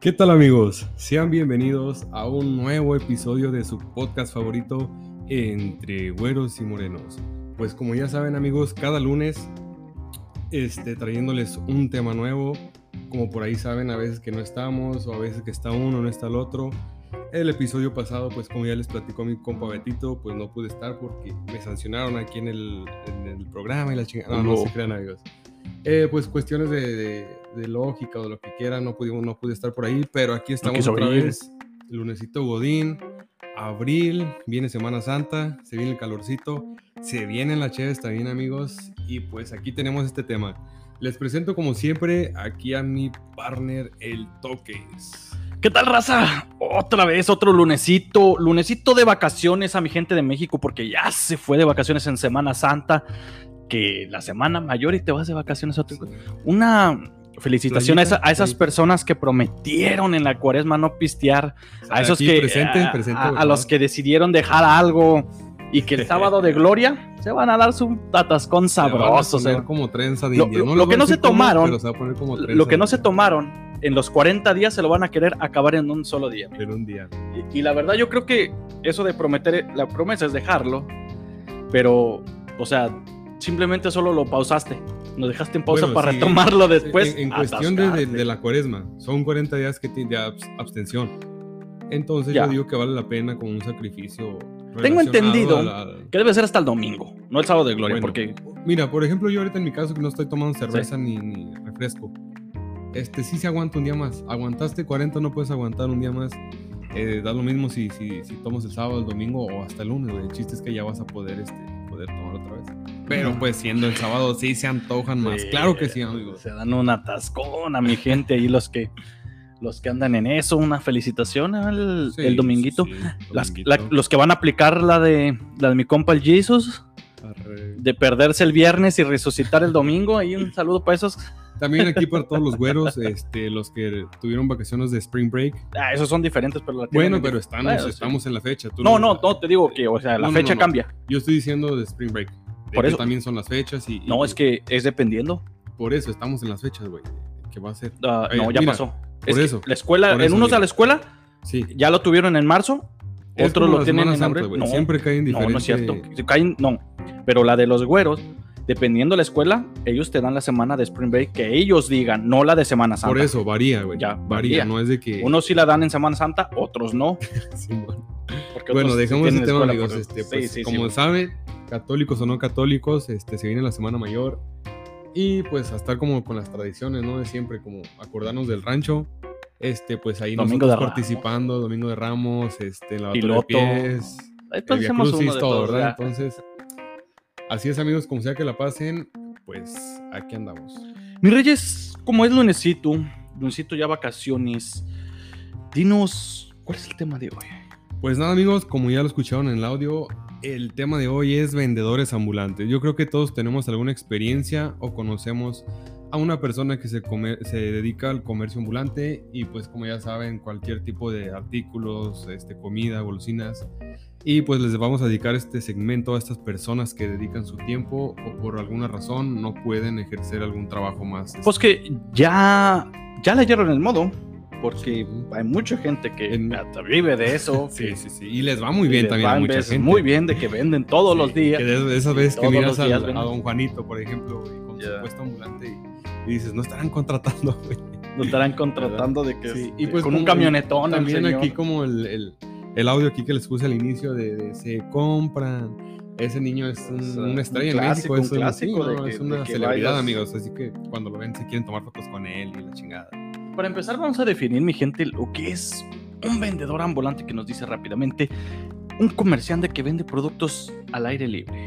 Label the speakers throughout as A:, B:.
A: ¿Qué tal amigos? Sean bienvenidos a un nuevo episodio de su podcast favorito entre güeros y morenos. Pues como ya saben amigos, cada lunes este, trayéndoles un tema nuevo. Como por ahí saben, a veces que no estamos o a veces que está uno, no está el otro. El episodio pasado, pues como ya les platicó mi compa Betito, pues no pude estar porque me sancionaron aquí en el, en el programa y la chingada. No, no, se crean amigos. Eh, pues cuestiones de, de, de, lógica o de lo que quieran, no, pudimos, no pude estar por ahí, pero aquí estamos otra vez. Lunesito Godín, abril, viene Semana Santa, se viene el calorcito, se vienen las cheves también amigos y pues aquí tenemos este tema. Les presento como siempre aquí a mi partner el Toques.
B: ¿Qué tal, raza? Otra vez, otro lunesito, lunesito de vacaciones a mi gente de México, porque ya se fue de vacaciones en Semana Santa, que la semana mayor y te vas de vacaciones a otro. Una felicitación a, esa- a esas personas que prometieron en la cuaresma no pistear, a esos que
A: presente,
B: a,
A: presente,
B: a- a
A: ¿verdad?
B: los que decidieron dejar algo y que el sábado de gloria se van a dar su atascón
A: Se van a
B: sabroso. se-
A: como trenza de
B: Lo- que no se tomaron,
A: se como
B: Lo que no se tomaron en los 40 días se lo van a querer acabar en un solo día.
A: en un día.
B: Y, y la verdad yo creo que eso de prometer, la promesa es dejarlo, pero, o sea, simplemente solo lo pausaste. Lo dejaste en pausa
A: Bueno,
B: para
A: sí,
B: tomarlo después.
A: En, en cuestión de, de- de la cuaresma, son 40 días que de abs- abstención. Entonces
B: Ya.
A: yo digo que vale la pena como un sacrificio.
B: Tengo entendido
A: la-
B: Que debe ser hasta el domingo, no el sábado de gloria,
A: Bueno,
B: porque
A: Mira, por ejemplo, yo ahorita en mi caso que no estoy tomando cerveza ni, ni refresco. Este sí se aguanta un día más. Aguantaste 40, no puedes aguantar un día más. Eh, da lo mismo si, si, si tomas el sábado, el domingo o hasta el lunes. El chiste es que ya vas a poder, este, poder tomar otra vez. Pero pues siendo el sábado sí se antojan más.
B: Sí,
A: claro que sí, amigos.
B: se dan un atascón a mi gente ahí los que los que andan en eso, una felicitación al
A: Sí,
B: el dominguito.
A: sí, sí,
B: Las-
A: dominguito.
B: la- los que van a aplicar la de la de mi compa el Jesus,
A: Arre.
B: de perderse el viernes y resucitar el domingo, ahí un saludo para esos.
A: También aquí para todos los güeros, este, los que tuvieron vacaciones de Spring Break.
B: Ah, esos son diferentes, pero la
A: Bueno,
B: en-
A: pero estamos,
B: sí.
A: estamos en la fecha. tú
B: No, no, no, te digo que, o sea, la
A: No, no,
B: fecha
A: no, no.
B: cambia.
A: Yo estoy diciendo de Spring Break. De
B: Por eso.
A: también son las fechas y, y-
B: No, es que es dependiendo.
A: por eso estamos en las fechas, güey. ¿Qué va a ser? Oye,
B: no, ya
A: mira,
B: pasó.
A: por
B: Es
A: eso,
B: La escuela,
A: por
B: en
A: eso,
B: unos
A: mira.
B: a la escuela
A: Sí.
B: ya lo tuvieron en marzo,
A: Es
B: otros lo tienen en
A: Santa,
B: abril. No,
A: Siempre caen
B: no,
A: diferente.
B: no es cierto. Caen- no, pero la de los güeros, dependiendo de la escuela, ellos te dan la semana de Spring Break que ellos digan, no la de Semana Santa.
A: Por eso, varía, güey.
B: Ya,
A: varía.
B: varía.
A: No es de que.
B: Unos sí la dan en Semana Santa, otros no.
A: Sí, bueno. Bueno, dejamos
B: tienen
A: ese tema,
B: escuela
A: amigos. Este, pues,
B: sí, sí,
A: como saben, católicos o no católicos, este, se viene la Semana Mayor. Y pues a estar como con las tradiciones, ¿no? De siempre, como acordarnos del rancho. Este, pues ahí
B: Domingo
A: nosotros participando, Domingo de Ramos, este, lavatorio
B: Piloto.
A: de pies,
B: Ahí
A: el Via
B: hacemos uno
A: Crucis,
B: de
A: todo,
B: todos,
A: ¿verdad?
B: ya.
A: Entonces, así es, amigos, como sea que la pasen, pues aquí andamos.
B: Mi Reyes, como es lunesito, lunesito ya vacaciones, dinos, ¿cuál es el tema de hoy?
A: Pues nada, amigos, como ya lo escucharon en el audio, el tema de hoy es vendedores ambulantes. Yo creo que todos tenemos alguna experiencia o conocemos a una persona que se, se dedica al comercio ambulante y pues como ya saben, cualquier tipo de artículos, este, comida, golosinas. Y pues les vamos a dedicar este segmento a estas personas que dedican su tiempo o por alguna razón no pueden ejercer algún trabajo más.
B: Pues que ya, ya leyeron el modo, porque hay mucha gente que
A: En-
B: vive de eso.
A: Sí,
B: que-
A: sí, sí. Y les va muy
B: y
A: bien
B: les
A: también
B: va
A: a mucha gente.
B: Muy bien de que venden todos los días.
A: Que de esas veces que miras al- a don Juanito, por ejemplo, güey, con su puesto ambulante y, y dices, no estarán contratando, güey.
B: Lo estarán contratando de que
A: Sí,
B: y
A: y pues
B: con un camionetón. el
A: También
B: señor.
A: aquí como el, el, el audio aquí que les puse al inicio de, de se compran. Ese niño es un- una estrella
B: un
A: en México,
B: clásico,
A: es,
B: un
A: un-
B: clásico
A: sí,
B: de
A: no,
B: que-
A: es una celebridad,
B: vayas-
A: amigos. Así que cuando lo ven se quieren tomar fotos con él y la chingada.
B: Para empezar, vamos a definir, mi gente, lo que es un vendedor ambulante que nos dice rápidamente un comerciante que vende productos al aire libre.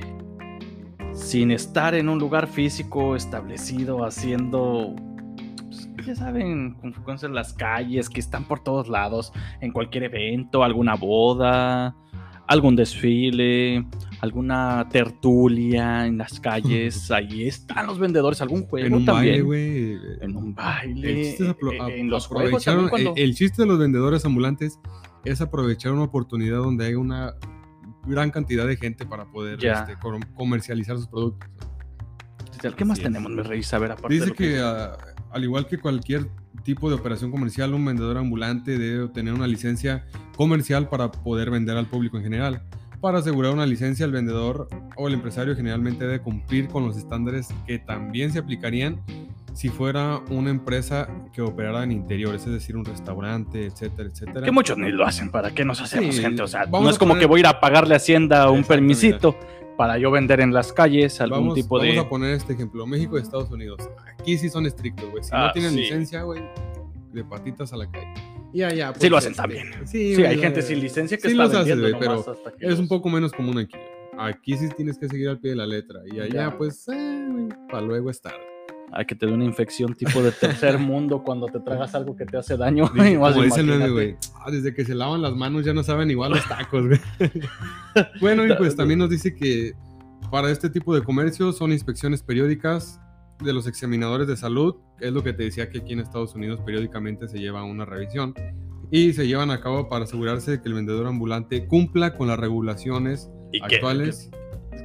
B: Sin estar en un lugar físico establecido, haciendo. Pues, ya saben, con las calles, que están por todos lados, en cualquier evento, alguna boda, algún desfile, alguna tertulia en las calles. Ahí están los vendedores, algún juego
A: en un
B: también.
A: baile, güey.
B: En un baile.
A: El chiste es
B: eh, en los juegos
A: aprovechar-
B: también cuando-
A: el- chiste de los vendedores ambulantes es aprovechar una oportunidad donde hay una gran cantidad de gente para poder este, com- comercializar sus productos.
B: ¿Qué más tenemos, mi rey? A ver, aparte de
A: Dice
B: lo
A: que ah, al igual que cualquier tipo de operación comercial, un vendedor ambulante debe obtener una licencia comercial para poder vender al público en general. Para asegurar una licencia, el vendedor o el empresario generalmente debe cumplir con los estándares que también se aplicarían si fuera una empresa que operara en interiores, es decir, un restaurante, etcétera, etcétera.
B: Que muchos ni lo hacen, ¿para qué nos hacemos,
A: Sí,
B: gente? O sea, no es como
A: poner-
B: que voy a ir a pagarle a Hacienda un permisito para yo vender en las calles algún
A: Vamos,
B: tipo
A: vamos
B: de...
A: a poner este ejemplo, México y Estados Unidos. Aquí sí son estrictos, güey. Si
B: Ah,
A: no tienen
B: sí.
A: licencia, güey, de patitas a la calle. Y allá,
B: Sí
A: pues,
B: lo hacen
A: este,
B: también.
A: Sí,
B: Sí, hay gente sin licencia que
A: sí
B: está
A: los haces,
B: vendiendo
A: güey, pero
B: nomás hasta que
A: Es un poco menos común aquí. Aquí sí tienes que seguir al pie de la letra. Y allá,
B: Ya.
A: pues, para luego es tarde.
B: Hay que te dé una infección tipo de tercer mundo cuando te tragas algo que te hace daño.
A: Dice- como dice el meme, güey. "Ah, desde que se lavan las manos ya no saben igual los tacos, güey. bueno, y pues también nos dice que para este tipo de comercio son inspecciones periódicas de los examinadores de salud, que es lo que te decía que aquí en Estados Unidos periódicamente se lleva una revisión y se llevan a cabo para asegurarse de que el vendedor ambulante cumpla con las regulaciones
B: ¿Y qué-
A: actuales,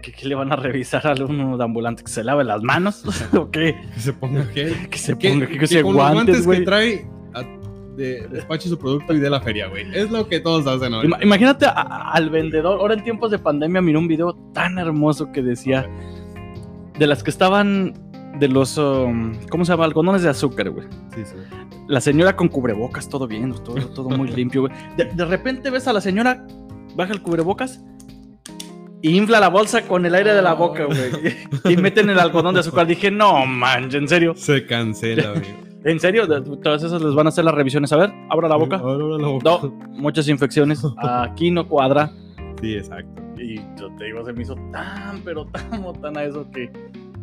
B: ¿Qué, qué le van a revisar a uno de ambulante? ¿Que se lave las manos? ¿O qué?
A: que se ponga gel,
B: Que se
A: que,
B: ponga, que,
A: que
B: se
A: con
B: guantes, güey.
A: que trae a- de, despache su producto y de la feria, güey. Es lo que todos hacen ahora.
B: Ima- Imagínate a- a- al vendedor. Ahora en tiempos de pandemia miré un video tan hermoso que decía de las que estaban de los um, ¿cómo se llama? algodones de azúcar, güey.
A: Sí, sí.
B: La señora con cubrebocas, todo bien, todo, todo muy limpio, güey. De, de repente ves a la señora, baja el cubrebocas infla la bolsa con el aire de la boca, güey. Y meten el algodón de azúcar. Dije, no, man, en serio.
A: Se cancela, güey.
B: ¿En serio? Todas esas les van a hacer las revisiones. A ver, abra la boca.
A: Abre la boca.
B: No, muchas infecciones. Aquí no cuadra.
A: Sí, exacto.
B: Y yo te digo, se me hizo tan, pero tan botana eso que.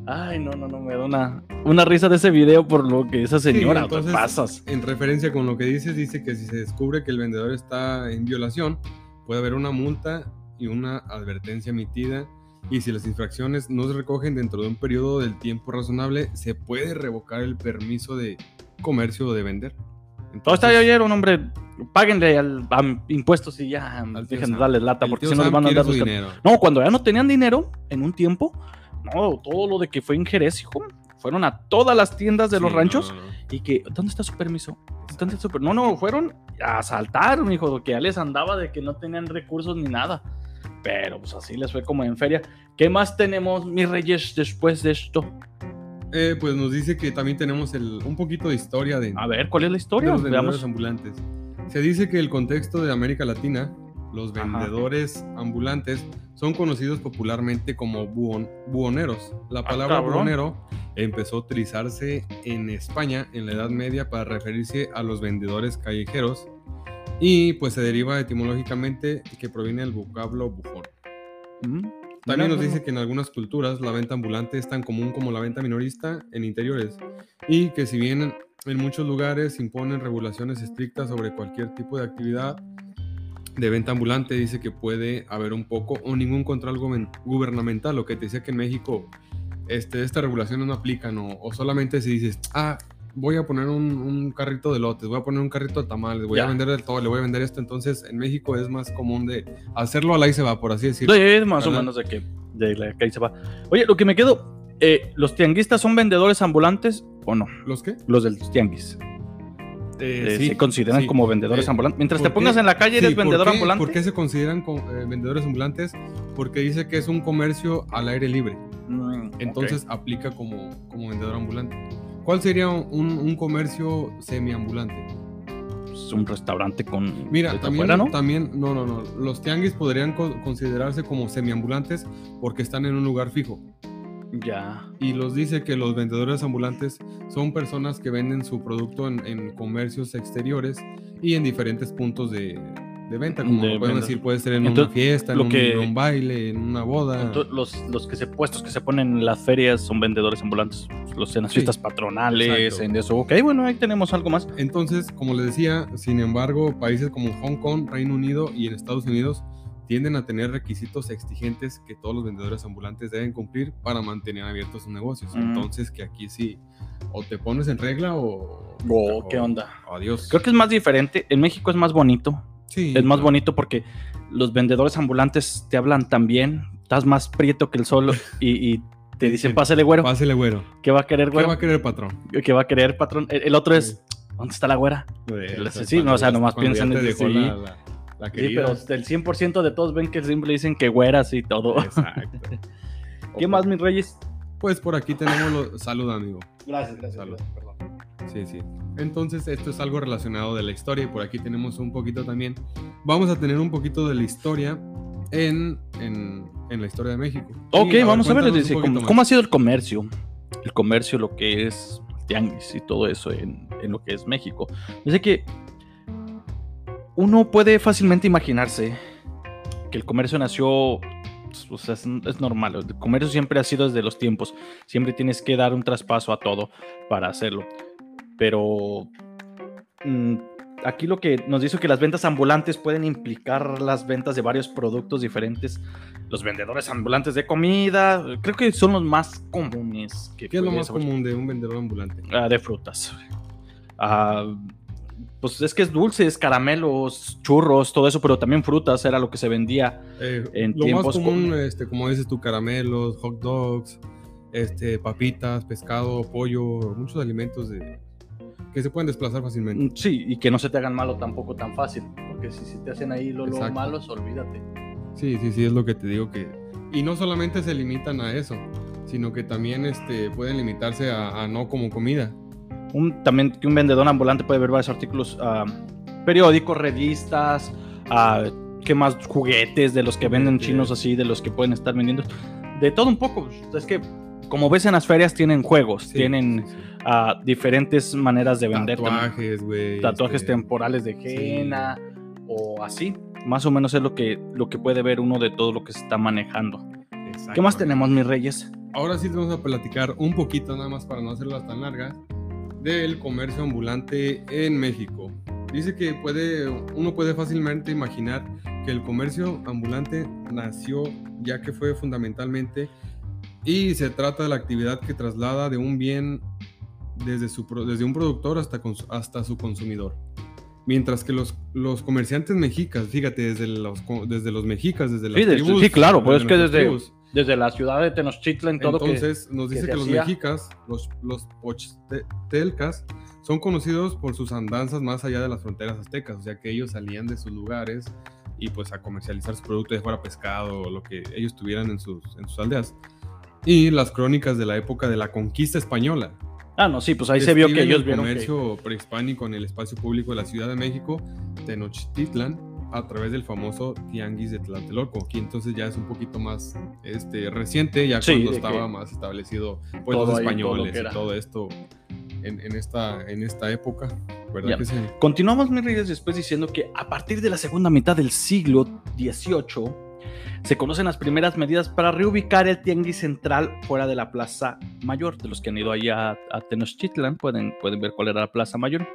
B: Ay, no, no, no, me da una, una risa de ese video por lo que esa señora,
A: Sí,
B: te
A: entonces,
B: pasas.
A: En referencia con lo que dices, dice que si se descubre que el vendedor está en violación, puede haber una multa y una advertencia emitida. Y si las infracciones no se recogen dentro de un periodo del tiempo razonable, se puede revocar el permiso de comercio o de vender.
B: Todo está
A: Entonces,
B: ayer, un hombre, páguenle al, a impuestos y ya, dejen de darles lata, porque si no les van a dar
A: dinero.
B: No, cuando ya no tenían dinero, en un tiempo, no, todo lo de que fue en Jerez, hijo, fueron a todas las tiendas de los ranchos
A: no, no, no.
B: y que, ¿dónde está su permiso? ¿Dónde está su per-?" No, no, fueron a asaltar, hijo, que ya les andaba de que no tenían recursos ni nada. Pero pues así les fue como en feria. ¿Qué más tenemos, mis reyes, después de esto?
A: Eh, pues nos dice que también tenemos el, un poquito de historia de,
B: A ver, ¿cuál es la
A: de
B: historia?
A: los vendedores
B: Veamos.
A: ambulantes. Se dice que el contexto de América Latina, los
B: Ajá.
A: vendedores ambulantes son conocidos popularmente como buhon- buhoneros. La
B: Ah,
A: palabra
B: cabrón.
A: buhonero empezó a utilizarse en España en la Edad Media para referirse a los vendedores callejeros y pues se deriva etimológicamente que proviene del vocablo bufón.
B: Mm,
A: También nos dice que en algunas culturas la venta ambulante es tan común como la venta minorista en interiores y que si bien en muchos lugares imponen regulaciones estrictas sobre cualquier tipo de actividad de venta ambulante, dice que puede haber un poco o ningún control gubernamental, lo que te decía que en México este, estas regulaciones no aplican o, o solamente si dices, ah, voy a poner un, un carrito de lotes, voy a poner un carrito de tamales, voy
B: Ya.
A: a vender del todo, le voy a vender esto, entonces en México es más común de hacerlo al ahí se va, por así decirlo.
B: Sí, más o menos de que, de la que ahí se va. Oye, lo que me quedo, eh, ¿los tianguistas son vendedores ambulantes o no?
A: ¿Los qué?
B: Los del tianguis.
A: Eh,
B: Eh, ¿Se consideran
A: sí.
B: como vendedores
A: Eh,
B: ambulantes? Mientras te
A: ¿por
B: pongas
A: qué?
B: en la calle,
A: Sí,
B: eres
A: ¿por
B: vendedor
A: qué?
B: ambulante.
A: ¿Por qué se consideran co- vendedores ambulantes? Porque dice que es un comercio al aire libre.
B: Mm,
A: Entonces aplica como, como vendedor ambulante. ¿Cuál sería un, un comercio semiambulante?
B: ok, es un restaurante con.
A: Mira, también,
B: afuera, ¿no?
A: también, no, no, no. Los tianguis podrían co- considerarse como semiambulantes porque están en un lugar fijo.
B: Ya.
A: Y los dice que los vendedores ambulantes son personas que venden su producto en, en comercios exteriores y en diferentes puntos de, de venta. Como
B: De
A: decir, puede ser en
B: Entonces,
A: una fiesta, en
B: lo
A: un,
B: que-
A: un baile, en una boda.
B: Entonces, los, los que se puestos que se ponen en las ferias son vendedores ambulantes. Los en las
A: Sí,
B: fiestas patronales,
A: exacto.
B: en eso. Ok, bueno, ahí tenemos algo más.
A: Entonces, como les decía, sin embargo, países como Hong Kong, Reino Unido y en Estados Unidos tienden a tener requisitos exigentes que todos los vendedores ambulantes deben cumplir para mantener abiertos sus negocios.
B: Mm.
A: Entonces, que aquí sí, o te pones en regla o...
B: Oh, ¿qué onda?
A: Adiós.
B: Creo que es más diferente. En México es más bonito.
A: sí,
B: Es más
A: claro.
B: bonito porque los vendedores ambulantes te hablan tan bien, estás más prieto que el sol y, y Te dicen, pásale, güero.
A: Pásele, güero.
B: ¿Qué va a querer,
A: ¿Qué
B: güero?
A: va a querer el patrón?
B: ¿Qué va a querer, patrón? El, el otro es, ¿dónde está la güera? Sí, no, o sea, nomás piensan en- sí.
A: la, la, la
B: Sí, pero del 100% de todos ven que siempre dicen que güeras y todo.
A: Exacto.
B: ¿Qué más, mis reyes?
A: Pues por aquí tenemos los... Salud, amigo.
B: Gracias, gracias.
A: Salud.
B: gracias, perdón.
A: Sí, sí. Entonces, esto es algo relacionado de la historia y por aquí tenemos un poquito también. Vamos a tener un poquito de la historia en, en, en la historia de México.
B: Ok,
A: Y,
B: vamos a ver,
A: cuéntanos un
B: dice, ¿cómo, ha sido el comercio? El comercio, lo que es tianguis y todo eso en, en lo que es México. Dice que uno puede fácilmente imaginarse que el comercio nació, o sea, es, es normal, el comercio siempre ha sido desde los tiempos, siempre tienes que dar un traspaso a todo para hacerlo, pero mm, aquí lo que nos dice que las ventas ambulantes pueden implicar las ventas de varios productos diferentes. Los vendedores ambulantes de comida, creo que son los más comunes. Que
A: ¿Qué es lo más común de un vendedor ambulante?
B: Ah, de frutas. Ah, pues es que es dulces, caramelos, churros, todo eso, pero también frutas era lo que se vendía.
A: Eh,
B: En
A: lo más
B: tiempos
A: común,
B: com-
A: este, como dices tú, caramelos, hot dogs, este, papitas, pescado, pollo, muchos alimentos de, que se pueden desplazar fácilmente.
B: Mm, Sí, y que no se te hagan malo tampoco tan fácil, porque si, te hacen ahí lo, lo malos, olvídate.
A: Sí, sí, sí, es lo que te digo que... Y no solamente se limitan a eso, sino que también este, pueden limitarse a, a no como comida.
B: Un- también que un vendedor ambulante puede ver varios artículos, ah, periódicos, revistas, ah, ¿qué más? Juguetes de los que venden chinos así, de los que pueden estar vendiendo. De todo un poco. Es que, como ves en las ferias, tienen juegos,
A: Sí,
B: tienen
A: sí,
B: ah, diferentes maneras de vender.
A: Tatuajes, güey.
B: tatuajes
A: este,
B: temporales de henna o así. Más o menos es lo que, lo que puede ver uno de todo lo que se está manejando. ¿Qué más tenemos, mis reyes?
A: Ahora sí vamos a platicar un poquito, nada más para no hacerlas tan largas, del comercio ambulante en México. Dice que puede, uno puede fácilmente imaginar que el comercio ambulante nació ya que fue fundamentalmente y se trata de la actividad que traslada de un bien desde, su, desde un productor hasta, hasta su consumidor. Mientras que los, los comerciantes mexicas, fíjate, desde los, desde los mexicas, desde las
B: Sí, desde-
A: tribus,
B: sí, claro, pues es que desde-
A: tribus,
B: Desde la ciudad de Tenochtitlan, todo que-
A: entonces nos
B: que
A: dice
B: se
A: que, los
B: hacía.
A: mexicas, los, los pochtelcas, son conocidos por sus andanzas más allá de las fronteras aztecas, o sea que ellos salían de sus lugares y pues a comercializar su producto, ya fuera pescado o lo que ellos tuvieran en sus, en sus aldeas. Y las crónicas de la época de la conquista española.
B: Ah, no, sí, pues ahí se vio que ellos
A: el
B: vieron que...
A: comercio prehispánico en el espacio público de la Ciudad de México, Tenochtitlan, a través del famoso Tianguis de Tlatelolco. Aquí entonces ya es un poquito más este, reciente, ya
B: Sí,
A: cuando estaba
B: que
A: más establecido pues, los
B: ahí, todo lo
A: españoles
B: que
A: y todo esto en, en esta, en esta época. ¿Verdad que sí?
B: Continuamos, mis reyes, después diciendo que a partir de la segunda mitad del siglo XVIII se conocen las primeras medidas para reubicar el tianguis central fuera de la Plaza Mayor. De los que han ido ahí a, a Tenochtitlan pueden, pueden ver cuál era la Plaza Mayor.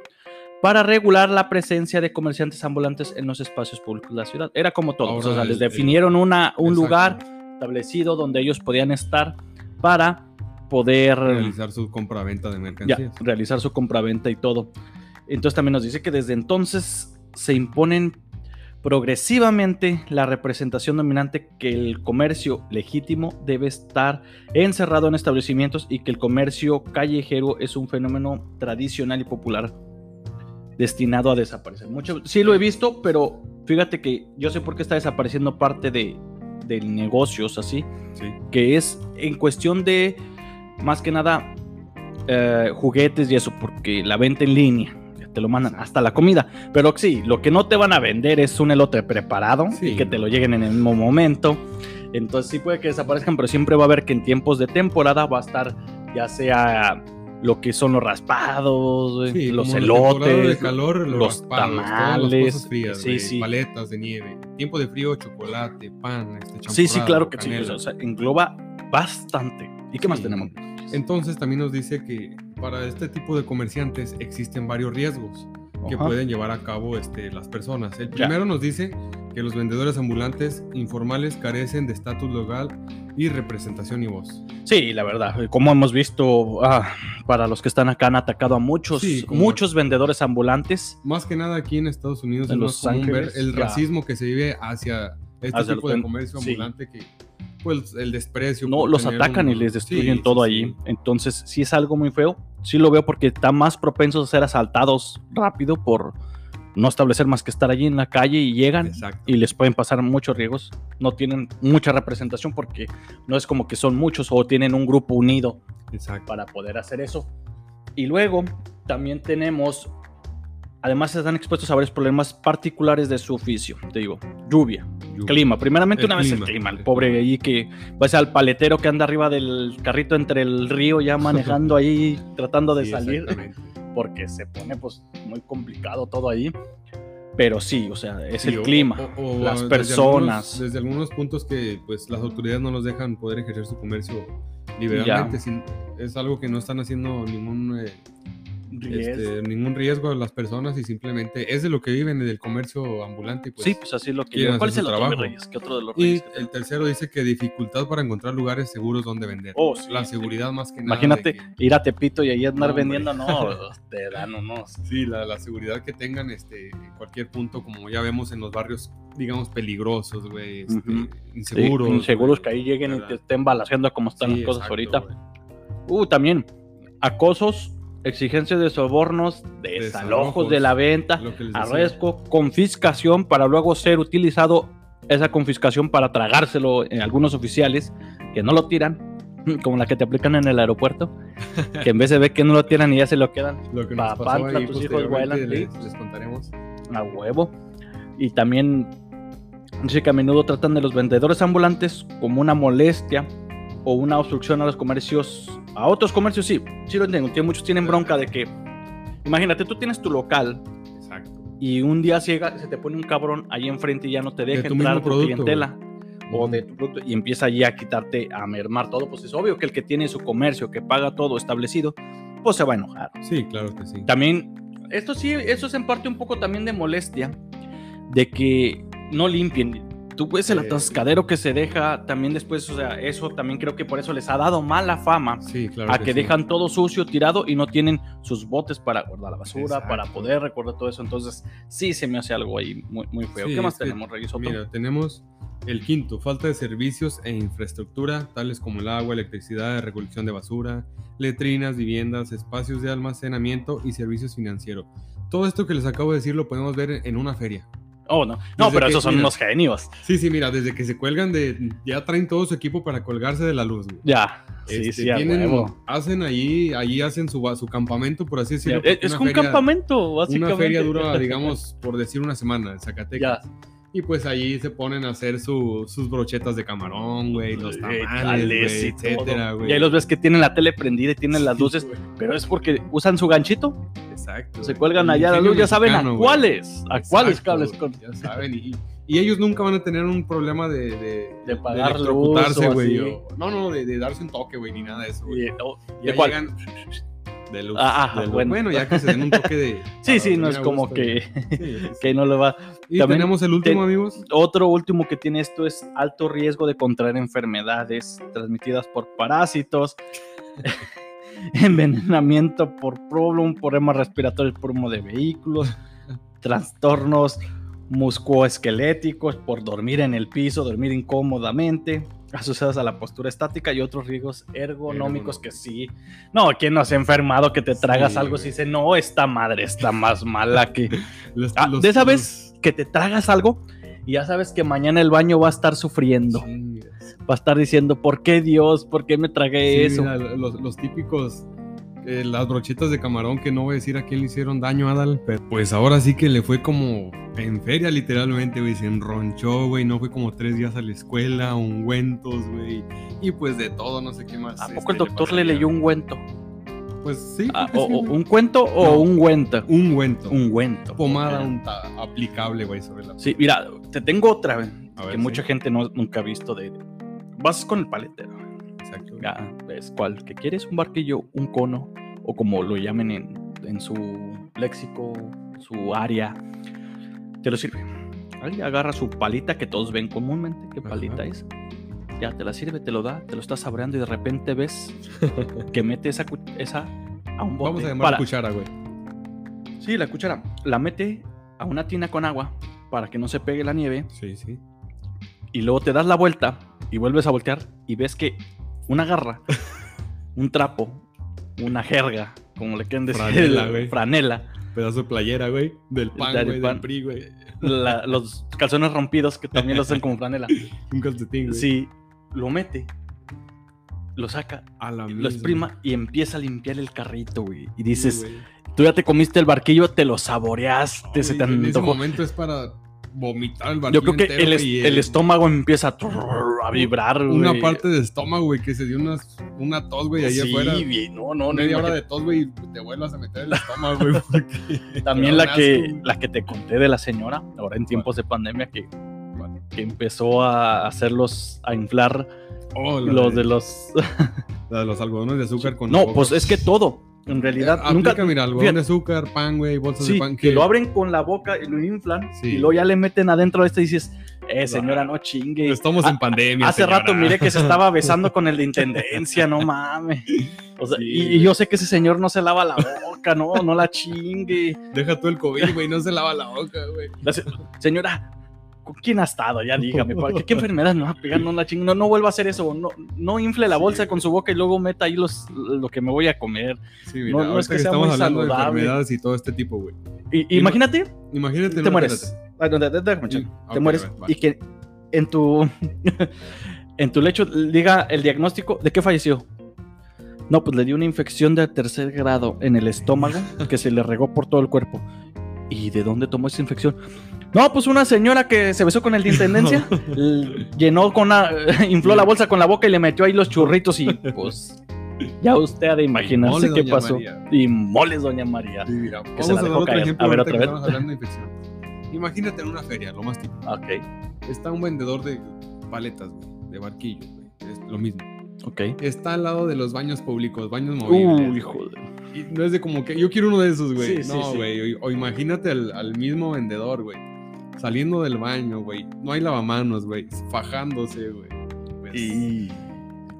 B: Para regular la presencia de comerciantes ambulantes en los espacios públicos de la ciudad. Era como todo.
A: Ahora
B: o sea, les definieron una, un
A: Exacto.
B: lugar establecido donde ellos podían estar para poder
A: Realizar su compra-venta de
B: ya,
A: mercancías.
B: realizar su compraventa y todo. Entonces también nos dice que desde entonces se imponen progresivamente la representación dominante que el comercio legítimo debe estar encerrado en establecimientos y que el comercio callejero es un fenómeno tradicional y popular destinado a desaparecer. Mucho, sí lo he visto, pero fíjate que yo sé por qué está desapareciendo parte de, de negocios así,
A: Sí.
B: que es en cuestión de más que nada eh, juguetes y eso, porque la venta en línea te lo mandan hasta la comida. Pero sí, lo que no te van a vender es un elote preparado
A: Sí,
B: y que te lo lleguen en el mismo momento. Entonces sí puede que desaparezcan, pero siempre va a haber que en tiempos de temporada va a estar ya sea lo que son los raspados,
A: Sí,
B: los elotes,
A: de calor, los,
B: los
A: raspados, las
B: tamales,
A: cosas frías,
B: sí,
A: güey,
B: sí.
A: paletas de nieve, tiempo de frío, chocolate, pan, este,
B: Sí, sí, claro que sí. O sea, engloba bastante. ¿Y qué más tenemos?
A: Entonces también nos dice que para este tipo de comerciantes existen varios riesgos que
B: Ajá.
A: pueden llevar a cabo este, las personas. El
B: Ya.
A: primero nos dice que los vendedores ambulantes informales carecen de estatus legal y representación y voz.
B: Sí, la verdad, como hemos visto, ah, para los que están acá han atacado a muchos,
A: Sí,
B: muchos vendedores ambulantes.
A: Más que nada aquí en Estados Unidos
B: En
A: es
B: Los
A: más común ver el
B: ya.
A: racismo que se vive hacia este
B: Hacia
A: tipo de comercio
B: sí.
A: ambulante que pues el desprecio.
B: No, los atacan
A: un-
B: y les destruyen
A: Sí,
B: todo
A: sí,
B: allí.
A: sí.
B: Entonces, sí es algo muy feo. Sí lo veo porque están más propensos a ser asaltados rápido por no establecer más que estar allí en la calle y llegan
A: Exacto.
B: y les pueden pasar muchos riesgos. No tienen mucha representación porque no es como que son muchos o tienen un grupo unido
A: Exacto.
B: para poder hacer eso. Y luego también tenemos, además están expuestos a varios problemas particulares de su oficio. Te digo, lluvia,
A: Lluvia.
B: clima. Primeramente
A: El
B: una vez el
A: clima,
B: clima, el pobre
A: clima.
B: allí que va a ser al paletero que anda arriba del carrito entre el río ya manejando ahí, tratando de
A: Sí,
B: salir, porque se pone pues muy complicado todo ahí. Pero sí, o sea, es
A: Sí,
B: el
A: o-
B: clima,
A: o- o
B: las
A: desde
B: personas.
A: algunos- desde algunos puntos que pues las autoridades no los dejan poder ejercer su comercio liberalmente. sin- es algo que no están haciendo ningún, eh,
B: riesgo.
A: este, ningún riesgo a las personas y simplemente es de lo que viven del comercio ambulante. y, Pues,
B: sí, pues así es lo que yo. ¿Cuál es el otro,
A: trabajo.
B: Reyes? ¿Qué otro de los
A: Y
B: reyes? que
A: el tercero dice que dificultad para encontrar lugares seguros donde vender.
B: Oh, sí,
A: la
B: sí.
A: seguridad más que nada.
B: Imagínate ir a Tepito y ahí andar
A: No, hombre.
B: vendiendo, no, te dan unos.
A: Sí, la, la seguridad que tengan este, en cualquier punto, como ya vemos en los barrios, digamos, peligrosos, güey, este, inseguros.
B: Sí, inseguros que ahí lleguen y te estén balaseando como están
A: Sí,
B: las cosas
A: exacto,
B: ahorita.
A: güey.
B: Uh, también acosos, exigencias de sobornos, desalojos de la venta, arresto, confiscación para luego ser utilizado esa confiscación para tragárselo en algunos oficiales que no lo tiran, como la que te aplican en el aeropuerto, que en vez de ver que no lo tiran y ya se lo quedan
A: Lo que nos
B: Papá,
A: pasó ahí
B: tus hijos
A: les,
B: sí.
A: les contaremos.
B: a huevo. Y también dice que a menudo tratan de los vendedores ambulantes como una molestia o una obstrucción a los comercios, a otros comercios, sí, sí lo entiendo. Muchos tienen bronca de que, imagínate, tú tienes tu local
A: Exacto.
B: y un día llega, se te pone un cabrón ahí enfrente y ya no te deja
A: tu
B: entrar tu
A: producto,
B: clientela. O
A: Ujú.
B: de tu producto y empieza allí a quitarte, a mermar todo, pues es obvio que el que tiene su comercio, que paga todo establecido, pues se va a enojar.
A: Sí, claro que sí.
B: También, esto sí, eso es en parte un poco también de molestia, de que no limpien. Tú ves el
A: Eh.
B: atascadero que se deja también después, o sea, eso también creo que por eso les ha dado mala fama.
A: Sí, claro
B: a que,
A: sí.
B: dejan todo sucio, tirado y no tienen sus botes para guardar la basura,
A: Exacto.
B: para poder recordar todo eso. Entonces, sí se me hace algo ahí muy, muy feo.
A: Sí,
B: ¿Qué más
A: que,
B: tenemos, Reyes?
A: Mira, tenemos el quinto, falta de servicios e infraestructura, tales como el agua, electricidad, recolección de basura, letrinas, viviendas, espacios de almacenamiento y servicios financieros. Todo esto que les acabo de decir lo podemos ver en una feria.
B: Oh, no. No,
A: Desde
B: pero
A: que-
B: esos son
A: mira.
B: unos genios.
A: Sí, sí, mira, desde que se cuelgan de... Ya traen todo su equipo para colgarse de la luz. güey.
B: Ya. Sí,
A: Este,
B: sí, a
A: tienen- hacen ahí, allí hacen su, su campamento, por así decirlo.
B: Ya, Es un
A: feria-
B: campamento, básicamente.
A: Una feria dura, digamos, por decir una semana en Zacatecas. Y pues allí se ponen a hacer su- sus brochetas de camarón, güey, los tamales, güey, etcétera, güey.
B: Y ahí los ves que tienen la tele prendida y tienen las
A: Sí,
B: luces, pero es porque usan su ganchito,
A: Exacto.
B: se cuelgan
A: El
B: allá la
A: ingenio
B: luz, ya saben a cuáles, a cuáles cables con.
A: Ya saben, y, y ellos nunca van a tener un problema de... De,
B: De pagar luz o así.
A: No, no, de, de darse un toque, güey, ni nada de eso, güey.
B: Y, oh,
A: Ya
B: ¿de cuál?
A: llegan de luz.
B: Ah,
A: luz.
B: bueno.
A: Bueno, ya que se den un toque de...
B: Sí, sí, no es como
A: gusto,
B: que.
A: Sí, sí,
B: que no le va.
A: Y
B: También
A: tenemos el último,
B: ten-
A: amigos.
B: Otro último que tiene esto es alto riesgo de contraer enfermedades transmitidas por parásitos, envenenamiento por problem, problemas respiratorios por humo de vehículos, trastornos musculoesqueléticos por dormir en el piso, dormir incómodamente, asociados a la postura estática y otros riesgos ergonómicos que sí. No, ¿quién no se ha enfermado que te tragas
A: Sí,
B: algo si dice, no, esta madre está más mala que...
A: Los-
B: Ah,
A: los-
B: de esa
A: los-
B: vez que te tragas algo y ya sabes que mañana el baño va a estar sufriendo, va a estar diciendo, ¿por qué Dios? ¿Por qué me tragué
A: Sí,
B: eso?
A: mira, los, los típicos, eh, las brochetas de camarón que no voy a decir a quién le hicieron daño a Adal, pero pues ahora sí que le fue como en feria literalmente, güey, se enronchó, güey, no fue como tres días a la escuela, ungüentos, güey, y pues de todo, no sé qué más.
B: ¿A
A: este,
B: poco el doctor le
A: pasaría.
B: leyó un cuento?
A: Pues sí,
B: Ah, o,
A: que sí,
B: o
A: güey.
B: ¿Un cuento o un cuento?
A: ungüento,
B: Un cuento.
A: pomada
B: Ok.
A: unta- aplicable, güey, sobre la
B: Sí, mira, te tengo otra
A: A
B: que
A: ver,
B: mucha
A: sí.
B: gente no, nunca ha visto de... Vas con el paletero.
A: Exacto.
B: Ya, ves cuál que quieres, un barquillo, un cono, o como lo llamen en, en su léxico, su área, te lo sirve. Ahí agarra su palita que todos ven comúnmente, qué
A: Ajá.
B: palita es. Ya te la sirve, te lo da, te lo estás saboreando y de repente ves que mete esa, esa a un bote.
A: Vamos a llamar
B: para-
A: cuchara, güey.
B: Sí, la cuchara. La mete a una tina con agua para que no se pegue la nieve
A: Sí, sí.
B: y luego te das la vuelta y vuelves a voltear y ves que una garra, un trapo, una jerga, como le quieren decir,
A: Franela, güey.
B: franela,
A: Pedazo de playera, güey. Del pan,
B: Del
A: güey. Del
B: pan.
A: PRI, güey.
B: los calzones rompidos que también los hacen como franela.
A: Un calcetín, güey.
B: Sí, lo mete, lo saca,
A: A la
B: lo exprima y empieza a limpiar el carrito, güey. Y dices, tú ya te comiste el barquillo, te lo saboreaste, se te
A: En ese momento es para vomitar el
B: Yo creo que el, estómago empieza a, trrr, a vibrar, güey.
A: Una parte de estómago, güey, que se dio una, una tos, güey, ahí
B: sí,
A: afuera.
B: no, no, no.
A: media hora de tos, güey, te vuelvas a meter el estómago, güey. porque-
B: También la que,
A: asco,
B: la que te conté de la señora, ahora en tiempos de pandemia, que, que empezó a hacerlos, a inflar
A: Oh,
B: los de los...
A: la de los algodones de azúcar con
B: No, pues es que todo, en realidad,
A: Eh,
B: nunca...
A: aplica, mira, algodón de azúcar, pan, güey, bolsas
B: Sí,
A: de pan.
B: que lo abren con la boca y lo inflan
A: Sí.
B: y luego ya le meten adentro de este y dices, eh, señora, no chingue.
A: Estamos
B: Ah,
A: en pandemia.
B: Hace
A: señora.
B: rato miré que se estaba besando con el de intendencia, no mames. O sea,
A: Sí.
B: y, y yo sé que ese señor no se lava la boca, no, no la chingue.
A: Deja tú el COVID, güey, no se lava la boca, güey.
B: Señora, ¿con quién ha estado? Ya dígame, ¿cuál- ¿qué, qué enfermedad me va a pegar? No la chingue, no, no vuelva a hacer eso, no, no infle la
A: Sí,
B: bolsa
A: güey.
B: con su boca y luego meta ahí los, lo que me voy a comer.
A: Sí, mira,
B: No, no es
A: ahorita
B: que sea
A: estamos
B: muy
A: hablando de
B: saludable.
A: enfermedades y todo este tipo, güey.
B: Y,
A: no-
B: imagínate,
A: Imagínate,
B: te
A: no,
B: mueres. Ay, no, de- de- déjame echar.
A: Sí,
B: te
A: ok,
B: mueres
A: va.
B: y que en tu en tu lecho diga el diagnóstico de qué falleció. No, pues le dio una infección de tercer grado en el estómago que se le regó por todo el cuerpo. ¿Y de dónde tomó esa infección? No, pues una señora que se besó con el de intendencia, llenó con una, infló la bolsa con la boca y le metió ahí los churritos y pues ya usted ha de imaginarse qué
A: doña
B: pasó.
A: María.
B: Y moles, doña María.
A: Sí, mira,
B: se
A: vamos
B: la dejó caer.
A: ejemplo
B: A ver, otra
A: que
B: vez.
A: Imagínate en una feria, lo más típico.
B: Ok,
A: Está un vendedor de paletas, güey, de barquillos, güey. Es lo mismo.
B: ok.
A: Está al lado de los baños públicos, baños movibles.
B: Uy, joder.
A: Y no es de como que yo quiero uno de esos, güey.
B: Sí, sí,
A: no,
B: sí.
A: güey. O, o imagínate al, al mismo vendedor, güey. Saliendo del baño, güey. No hay lavamanos, güey. Fajándose, güey. Pues,
B: Y,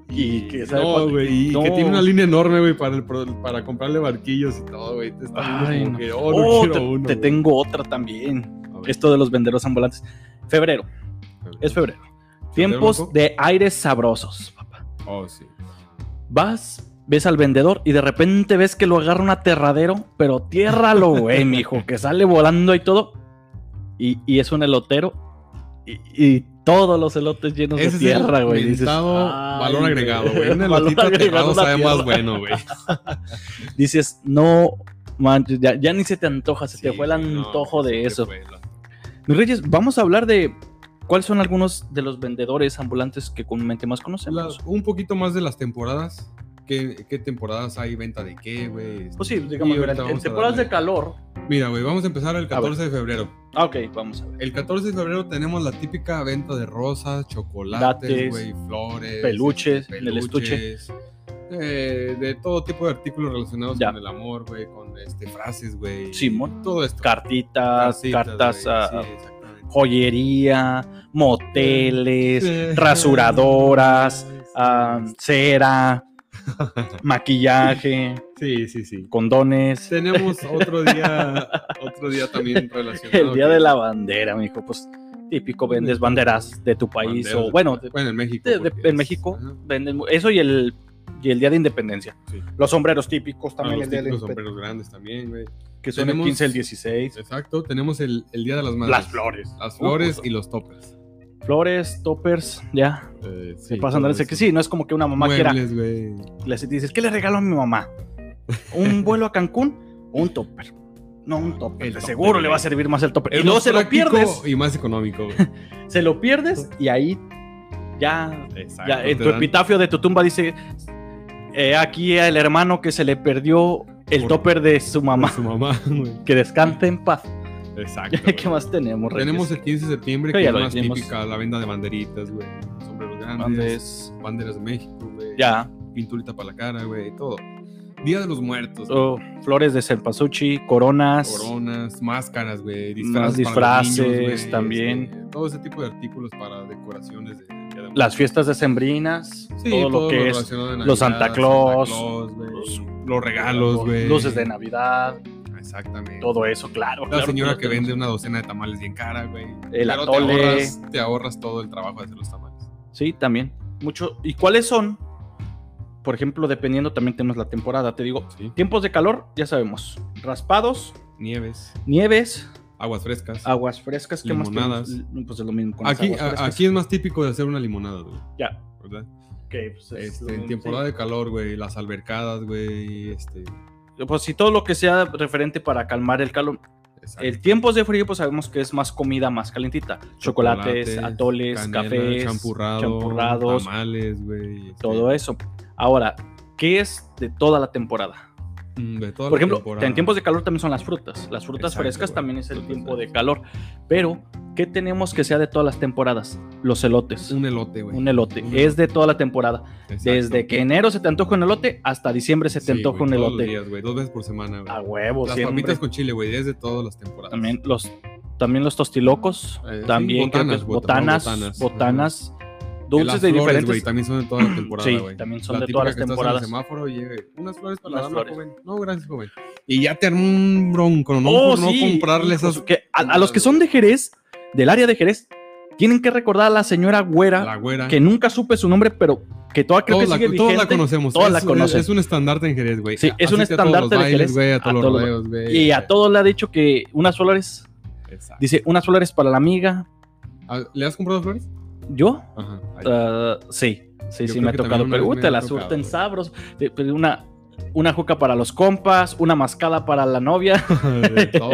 B: y que
A: no, güey. Y
B: no.
A: que tiene una línea enorme, güey, para, el para comprarle barquillos y todo, güey. Te está
B: Ay,
A: como
B: no.
A: que, oh, no
B: Oh, te,
A: uno.
B: te
A: güey.
B: tengo otra también. Esto de los vendedores ambulantes. Febrero, es febrero. Tiempos
A: loco?
B: de aires sabrosos, papá.
A: Oh, sí.
B: Vas, ves al vendedor y de repente ves que lo agarra un aterradero, pero tiérralo, güey, mijo, que sale volando y todo. Y, y es un elotero y, y todos los elotes llenos
A: Ese
B: de tierra, güey. Dices,
A: mentado
B: "Ay,
A: valor agregado, güey. Un elotito
B: agregado
A: aterrado sabe más
B: tierra".
A: bueno, güey.
B: Dices, no manches, ya, ya ni se te antoja, se te fue el antojo de eso. Mis Reyes, vamos a hablar de cuáles son algunos de los vendedores ambulantes que comúnmente más conocemos.
A: Las- un poquito más de las temporadas. ¿Qué, qué temporadas hay? ¿Venta de qué, güey?
B: Pues sí, digamos, mira, en,
A: a
B: temporadas de calor.
A: Mira, güey, vamos a empezar el 14 de febrero.
B: Ah, ok, vamos a ver.
A: El 14 de febrero tenemos la típica venta de rosas, chocolates, güey, flores,
B: peluches, en el estuche.
A: peluches, eh, de todo tipo de artículos relacionados
B: Ya.
A: con el amor, güey, con este, frases, güey.
B: Simón.
A: Todo esto.
B: Cartitas,
A: Cartitas,
B: cartas,
A: sí, exactamente.
B: joyería, moteles,
A: Sí.
B: rasuradoras, ah, cera, maquillaje,
A: Sí, sí, sí.
B: condones.
A: Tenemos otro día, otro día también relacionado.
B: El día
A: que-
B: de la bandera, mijo, pues típico, vendes banderas de tu país
A: banderas
B: o
A: de-
B: bueno, de-
A: bueno, en México.
B: de- de-
A: porque
B: en México venden eso y el y el día de independencia.
A: Sí.
B: Los sombreros típicos
A: Ah,
B: también
A: los
B: el día
A: típicos
B: independencia,
A: sombreros grandes también, güey.
B: que son
A: tenemos-
B: el 15 el 16.
A: Exacto, tenemos el, el Día de las Madres.
B: Las flores.
A: Las flores
B: Uh,
A: y los toppers.
B: Flores, toppers, ya.
A: Eh,
B: Se
A: sí,
B: pasan de
A: todo
B: ese
A: eso.
B: que sí, no es como que una mamá quiera.
A: Muebles, güey.
B: Le dices, ¿qué le regalo a mi mamá? ¿Un vuelo a Cancún o un topper? No, un topper.
A: El
B: de
A: topper,
B: seguro le va a servir más el topper. Y luego se lo pierdes.
A: Y más económico, güey.
B: Se lo pierdes y ahí ya,
A: Exacto.
B: ya en tu
A: dan-
B: epitafio de tu tumba dice, "Eh, aquí el hermano que se le perdió el
A: Por-
B: topper de su mamá.
A: Su mamá, güey.
B: Que descanse en paz.
A: Exacto.
B: ¿Qué más tenemos? Reyes?
A: Tenemos el 15 de septiembre,
B: Que
A: es
B: lo
A: más
B: dijimos.
A: típica, la venda de banderitas, güey. Sombreros grandes,
B: Andes,
A: banderas de México, güey.
B: Ya.
A: Pinturita para la cara, güey, todo. Día de los Muertos,
B: Oh, flores de cempasúchil, coronas.
A: coronas, máscaras, güey, disfraces, para niños,
B: disfraces
A: güey,
B: también.
A: este, todo ese tipo de artículos para decoraciones de de.
B: Las fiestas decembrinas.
A: Sí,
B: todo, lo que es.
A: relacionado a
B: los Santa
A: Navidad,
B: Claus,
A: güey,
B: los-
A: los, regalos, güey.
B: Luces de Navidad.
A: Exactamente.
B: Todo eso, claro.
A: La
B: claro
A: señora que vende una docena de tamales bien cara, güey.
B: El
A: Pero
B: atole.
A: Te ahorras, te ahorras todo el trabajo de hacer los tamales.
B: Sí, también. Mucho. ¿Y cuáles son? Por ejemplo, dependiendo, también tenemos la temporada. Te digo,
A: Sí.
B: tiempos de calor, ya sabemos. Raspados,
A: Nieves,
B: nieves,
A: aguas frescas.
B: aguas frescas, ¿qué
A: Limonadas.
B: Pues es lo mismo con las
A: Aquí,
B: aguas
A: es más típico de hacer una limonada, güey.
B: Ya.
A: ¿Verdad?
B: que, pues, es
A: Este, en temporada
B: sí.
A: de calor, güey, las albercadas, güey, este...
B: Pues sí, todo lo que sea referente para calmar el calor.
A: exacto.
B: El tiempos de frío, pues sabemos que es más comida más calentita. Chocolates, atoles,
A: canela,
B: cafés,
A: champurrado,
B: champurrados,
A: tamales, güey.
B: todo eso. Ahora, ¿qué es de toda la temporada?
A: Mm, De toda
B: Por ejemplo,
A: temporada.
B: en tiempos de calor también son las frutas. Las frutas
A: Exacto,
B: frescas
A: güey.
B: también es el tiempo de calor. Pero, ¿qué tenemos que sea de todas las temporadas? Los elotes.
A: Un elote, güey.
B: Un elote.
A: Un
B: Es de toda la temporada.
A: Exacto.
B: Desde que enero se te antoja un elote hasta diciembre se te
A: Sí,
B: antoja
A: güey,
B: un
A: todos los
B: elote.
A: días, güey, dos veces por semana, güey.
B: A huevo,
A: Las
B: siempre.
A: papitas con chile, güey, es de todas las temporadas.
B: También los, también los tostilocos.
A: Eh, sí,
B: también que
A: botanas,
B: botanas,
A: botanas,
B: dulces de diferentes.
A: también son de toda la temporada,
B: Sí, también son
A: La
B: de todas las
A: que estás en el
B: temporadas.
A: semáforo y unas flores para
B: Unas
A: la dama,
B: flores.
A: joven. No, gracias, joven. Y ya te armó un bronco, ¿no?
B: Oh,
A: por no
B: sí,
A: comprarle esas...
B: que a, a los que son de Jerez, del área de Jerez, tienen que recordar a la señora güera,
A: La güera.
B: que nunca supe su nombre, pero que toda creo
A: todos,
B: que
A: la,
B: sigue
A: todos la
B: vigente.
A: conocemos.
B: todos
A: es,
B: la conocen.
A: Es, un estandarte en Jerez, güey.
B: Sí, es un estandarte de Jerez,
A: güey, a todos los
B: todos los-
A: rodeos, güey.
B: Y a todos le ha dicho que unas flores,
A: Exacto.
B: dice, unas flores para la amiga.
A: Ah, ¿Le has comprado flores?
B: ¿Yo?
A: Ajá.
B: Ah, sí, sí,
A: Yo
B: sí me ha tocado, pero
A: vez
B: uh, te la surten sabros. Una, una juca para los compas, una mascada para la novia,
A: De todo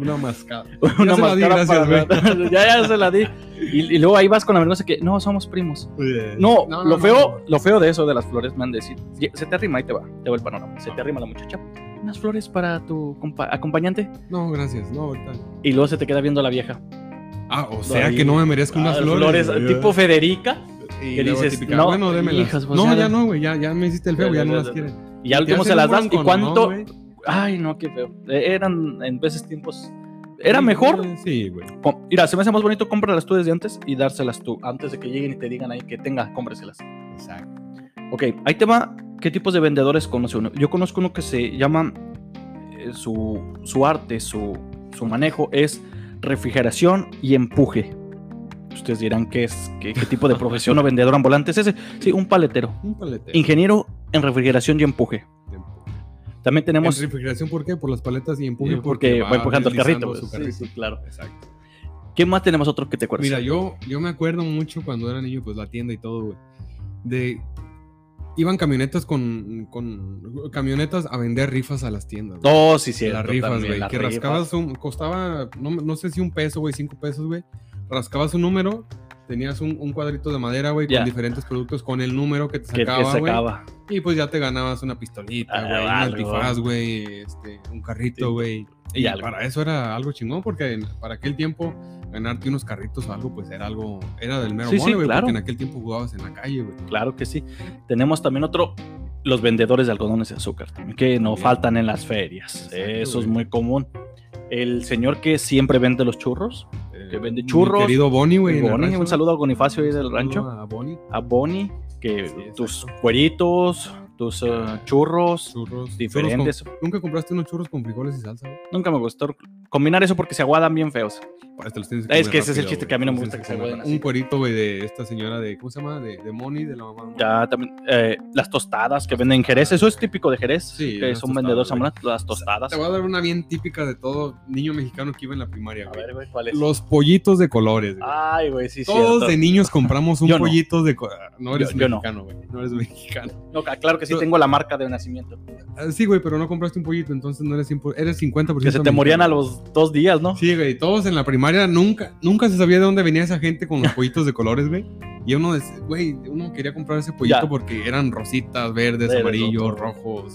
A: una mascada.
B: una
A: se la di,
B: mascada
A: gracias,
B: para la- ya, ya se la di. Y, y luego ahí vas con la vergüenza que no, somos primos. No,
A: No, no,
B: lo
A: no,
B: feo, lo feo de eso de las flores me han de decir, "Ye- se te arrima ahí te va, te va el panorama, se te arrima la muchacha. Unas flores para tu compa- acompañante
A: No, gracias. No, ahorita.
B: y luego se te queda viendo la vieja.
A: Ah, o sea
B: Ahí.
A: que no me merezco unas
B: Ah,
A: flores. güey.
B: tipo Federica
A: Y
B: que
A: luego
B: dices,
A: típica,
B: no,
A: bueno, démelas.
B: hijas, pues,
A: no,
B: ya-
A: ya no, güey, ya, ya me hiciste el feo,
B: Ya,
A: no las
B: ya.
A: quieren.
B: y ya al último se las das y cuánto, ay no, qué feo. Eh, Eran en veces tiempos, era mejor
A: Sí, güey.
B: Mira, se me hace más bonito cómpralas tú desde antes y dárselas tú, antes de que lleguen y te digan ahí que tenga, cómpreselas.
A: Exacto.
B: Ok, ahí te va. ¿Qué tipos de vendedores conoce uno? Yo conozco uno que se llama, eh, su, su arte, su, su manejo es refrigeración y empuje. Ustedes dirán qué es, qué, qué tipo de profesión o vendedor ambulante es ese. Sí, un paletero.
A: Un paletero.
B: Ingeniero en refrigeración y empuje. También tenemos...
A: ¿En refrigeración por qué? Por las paletas y empuje.
B: eh, porque va empujando el carrito.
A: su
B: pues. Sí, sí, claro.
A: Exacto.
B: ¿Qué más tenemos otro que te acuerdas?
A: Mira, yo, yo me acuerdo mucho cuando era niño, pues la tienda y todo, güey. De. Iban camionetas con, con. Camionetas a vender rifas a las tiendas. güey.
B: Oh, sí, sí.
A: las rifas, güey. Que rascabas un. Costaba. No, no sé si un peso, güey, cinco pesos, güey. Rascabas un número. Tenías un, un cuadrito de madera, güey, con diferentes productos, con el número que te sacaba, güey. Y pues ya te ganabas una pistolita,
B: Ah,
A: güey, un antifaz, güey, este, un carrito,
B: Sí.
A: güey.
B: Y
A: Y para eso era algo chingón, porque para aquel tiempo ganarte unos carritos o algo, pues era algo, era del mero
B: Sí,
A: mole, güey,
B: claro.
A: porque en aquel tiempo jugabas en la calle, güey.
B: Claro que sí. Tenemos también otro, los vendedores de algodones de azúcar, también, que no faltan en las ferias.
A: Exacto,
B: Eso es muy común. El señor que siempre vende los churros, Que vende
A: mi
B: churros.
A: querido Bonnie, güey.
B: Bonnie, un saludo a Bonifacio ahí del rancho,
A: A Bonnie.
B: a Bonnie, que
A: Sí,
B: tus cueritos, tus eh, churros,
A: Churros.
B: diferentes.
A: Churros con- ¿Nunca compraste unos churros con frijoles y salsa, güey?
B: Nunca me gustó combinar eso porque se aguadan bien feos.
A: Pues te los tienes
B: Es que ese es el chiste que a mí no me gusta que se aguaden.
A: Un cuerito, güey, de esta señora de, ¿cómo se llama? De, de Moni, de la mamá.
B: Ya también, eh, las tostadas que venden en Jerez, eso es típico de Jerez,
A: Sí,
B: que son vendedores ambulantes, las tostadas.
A: Te voy a dar una bien típica de todo niño mexicano que iba en la primaria,
B: A
A: güey.
B: ver, güey, ¿cuál es?
A: Los pollitos de colores, güey.
B: Ay, güey, sí,
A: Todos
B: cierto.
A: de niños compramos un
B: Yo no.
A: pollito de co- No eres
B: Yo-
A: mexicano, güey. No. eres mexicano.
B: No, ca- claro que sí tengo la marca de nacimiento.
A: Ah, Sí, güey, pero no compraste un pollito, entonces no eres 100%, eres 50%.
B: Que se te morían a los dos días, ¿no?
A: Sí, güey, todos en la primaria nunca, nunca se sabía de dónde venía esa gente con los pollitos de colores, güey. Y uno, güey, uno quería comprar ese pollito
B: Ya.
A: porque eran rositas, verdes, amarillos,
B: rojos.
A: rojos,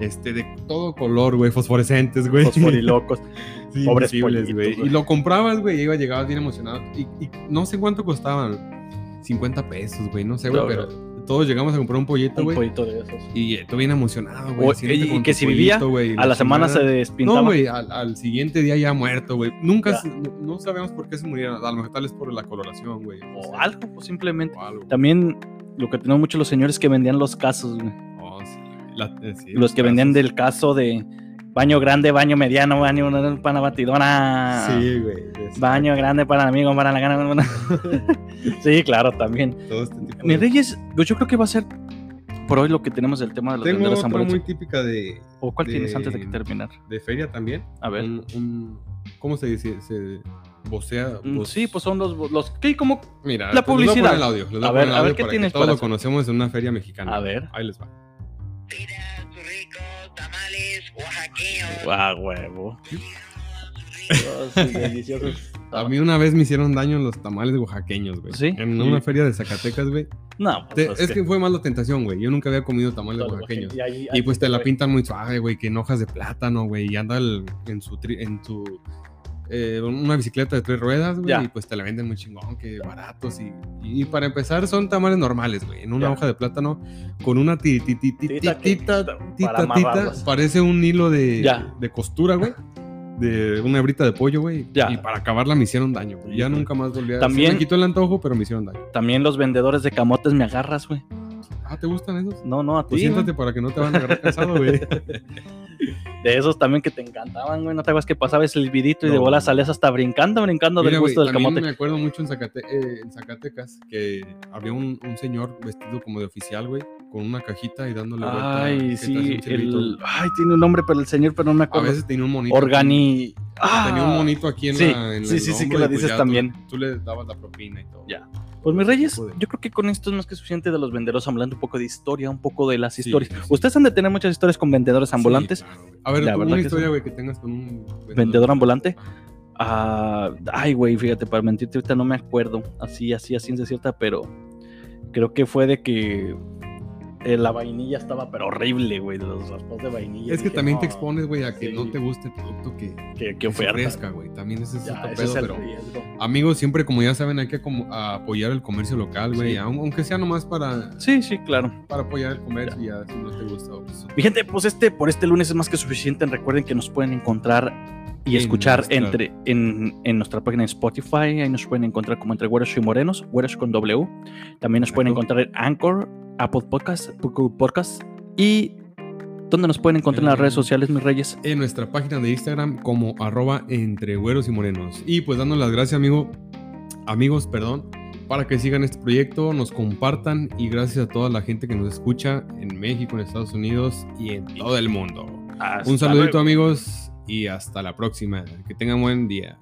A: este, de todo color, güey, fosforescentes, güey.
B: Fosforilocos.
A: Sí,
B: Pobres pollitos,
A: güey.
B: güey.
A: Y lo comprabas, güey, y iba, llegabas bien emocionado. Y, y no sé cuánto costaban, 50 pesos, güey, no sé, güey,
B: No,
A: pero todos llegamos a comprar un pollito,
B: Un
A: güey.
B: pollito de esos.
A: Y eh, tú bien emocionado, güey.
B: Y- que si vivía,
A: güey,
B: A la semana se despintaba.
A: No, güey, al, al siguiente día ya muerto, güey. Nunca, se- no, no sabemos por qué se murieron. A lo mejor tal es por la coloración, güey.
B: o algo, pues simplemente.
A: O algo.
B: También lo que tenemos muchos los señores que vendían los casos, güey.
A: Oh, sí. La- eh, sí,
B: Los que vendían del caso de Baño grande, baño mediano, baño para la batidora.
A: Sí, güey.
B: Baño grande para el amigo, para la gana. sí, claro, también.
A: Todo este tipo
B: Mi
A: de-
B: Reyes, pues yo creo que va a ser por hoy lo que tenemos del tema de los
A: Tengo
B: vendedores
A: otra muy típica de,
B: ¿O cuál
A: de-
B: tienes antes de que terminar?
A: de feria también.
B: A ver.
A: Un, un- ¿Cómo se dice? Se vocea.
B: Mm, Sí, pues son los, los ¿qué? ¿Cómo?
A: Mira,
B: la
A: les voy a poner
B: publicidad.
A: el audio,
B: A
A: a
B: ver, a ver,
A: audio
B: ¿qué
A: para
B: tienes
A: Todos
B: para
A: lo
B: eso?
A: conocemos en una feria mexicana.
B: A ver.
A: Ahí les va.
C: Mira, sus tamales oaxaqueños.
B: Ah, huevo.
A: A mí una vez me hicieron daño los tamales oaxaqueños, güey.
B: ¿Sí?
A: En una feria de Zacatecas, güey.
B: No,
A: Te-
B: pues
A: es que fue más la tentación, güey. Yo nunca había comido tamales oaxaqueños.
B: ahí-
A: Y pues
B: te
A: te la pintan muy suave, güey, que en hojas de plátano, güey, y anda el- en su, tri- en su eh, una bicicleta de tres ruedas, güey,
B: Ya.
A: y pues te la venden muy chingón, que baratos y, y para empezar son tamales normales, güey, en una
B: Ya.
A: hoja de plátano con una ti- ti- ti- ti-
B: Tita
A: tita, parece un hilo de,
B: Ya.
A: de costura, güey. De una hebrita de pollo, güey. Y para acabarla me hicieron daño, güey. Ya nunca más volví a...
B: También-
A: sí me quitó el antojo, pero me hicieron daño.
B: También los vendedores de camotes me agarras, güey.
A: Ah, ¿te gustan esos?
B: No, no, a ti.
A: Pues siéntate para que no te van a agarrar cansado, güey.
B: De esos también que te encantaban, güey. No te acuerdas que pasabas el vidito y de
A: No.
B: bola salías hasta brincando, brincando del
A: Mira, güey,
B: gusto del camote.
A: me acuerdo mucho en, Zacate- eh, en Zacatecas que había un, un señor vestido como de oficial, güey, con una cajita y dándole vuelta.
B: Ay, sí, el... Ay, tiene un nombre para el señor, pero no me
A: A
B: acuerdo.
A: veces tenía un monito.
B: Organi...
A: aquí- Tenía un
B: Ah.
A: monito aquí en
B: Sí,
A: la. En
B: sí, sí, sí, que
A: y pues
B: dices también.
A: Tú, tú le dabas la propina y todo.
B: Ya. Pues mis reyes, yo creo que con esto es más que suficiente de los vendedores ambulantes, un poco de historia, un poco de las
A: Sí,
B: historias.
A: sí.
B: Ustedes han de tener muchas historias con vendedores ambulantes.
A: claro, a ver,
B: La
A: tú
B: verdad
A: una historia, güey, que tengas con un
B: ¿Vendedor ambulante?
A: Ah,
B: Ah, ay, güey, fíjate, para mentirte ahorita no me acuerdo. Así, así, a ciencia cierta, pero creo que fue de que eh, la vainilla estaba, pero horrible, güey, los raspados de vainilla.
A: Es que
B: Dije,
A: también te
B: "No,
A: expones, güey, a que
B: sí.
A: no te guste el producto que,
B: Que,
A: que ofrezca, güey. También ese es
B: Ya,
A: otro
B: ese
A: pedo,
B: es el
A: pero.
B: riesgo.
A: Amigos, siempre, como ya saben, hay que apoyar el comercio local, güey.
B: Sí.
A: Aunque sea nomás para,
B: Sí, sí, claro.
A: para apoyar el comercio y ya si no te gusta. pues,
B: Mi gente, pues este por este lunes es más que suficiente. Recuerden que nos pueden encontrar y escuchar
A: nuestra-
B: entre en, en nuestra página de Spotify. Ahí nos pueden encontrar como entre güeros y morenos, güeros con W. También nos pueden encontrar en Anchor, Apple Podcast, Google Podcast y ¿dónde nos pueden encontrar en las redes sociales, mis reyes?
A: en nuestra página de Instagram como arroba entre güeros y morenos. Y pues dando las gracias, amigo, amigos, perdón, para que sigan este proyecto, nos compartan y gracias a toda la gente que nos escucha en México, en Estados Unidos y en todo el mundo.
B: Hasta
A: Un saludito,
B: luego.
A: amigos, y hasta la próxima. Que tengan buen día.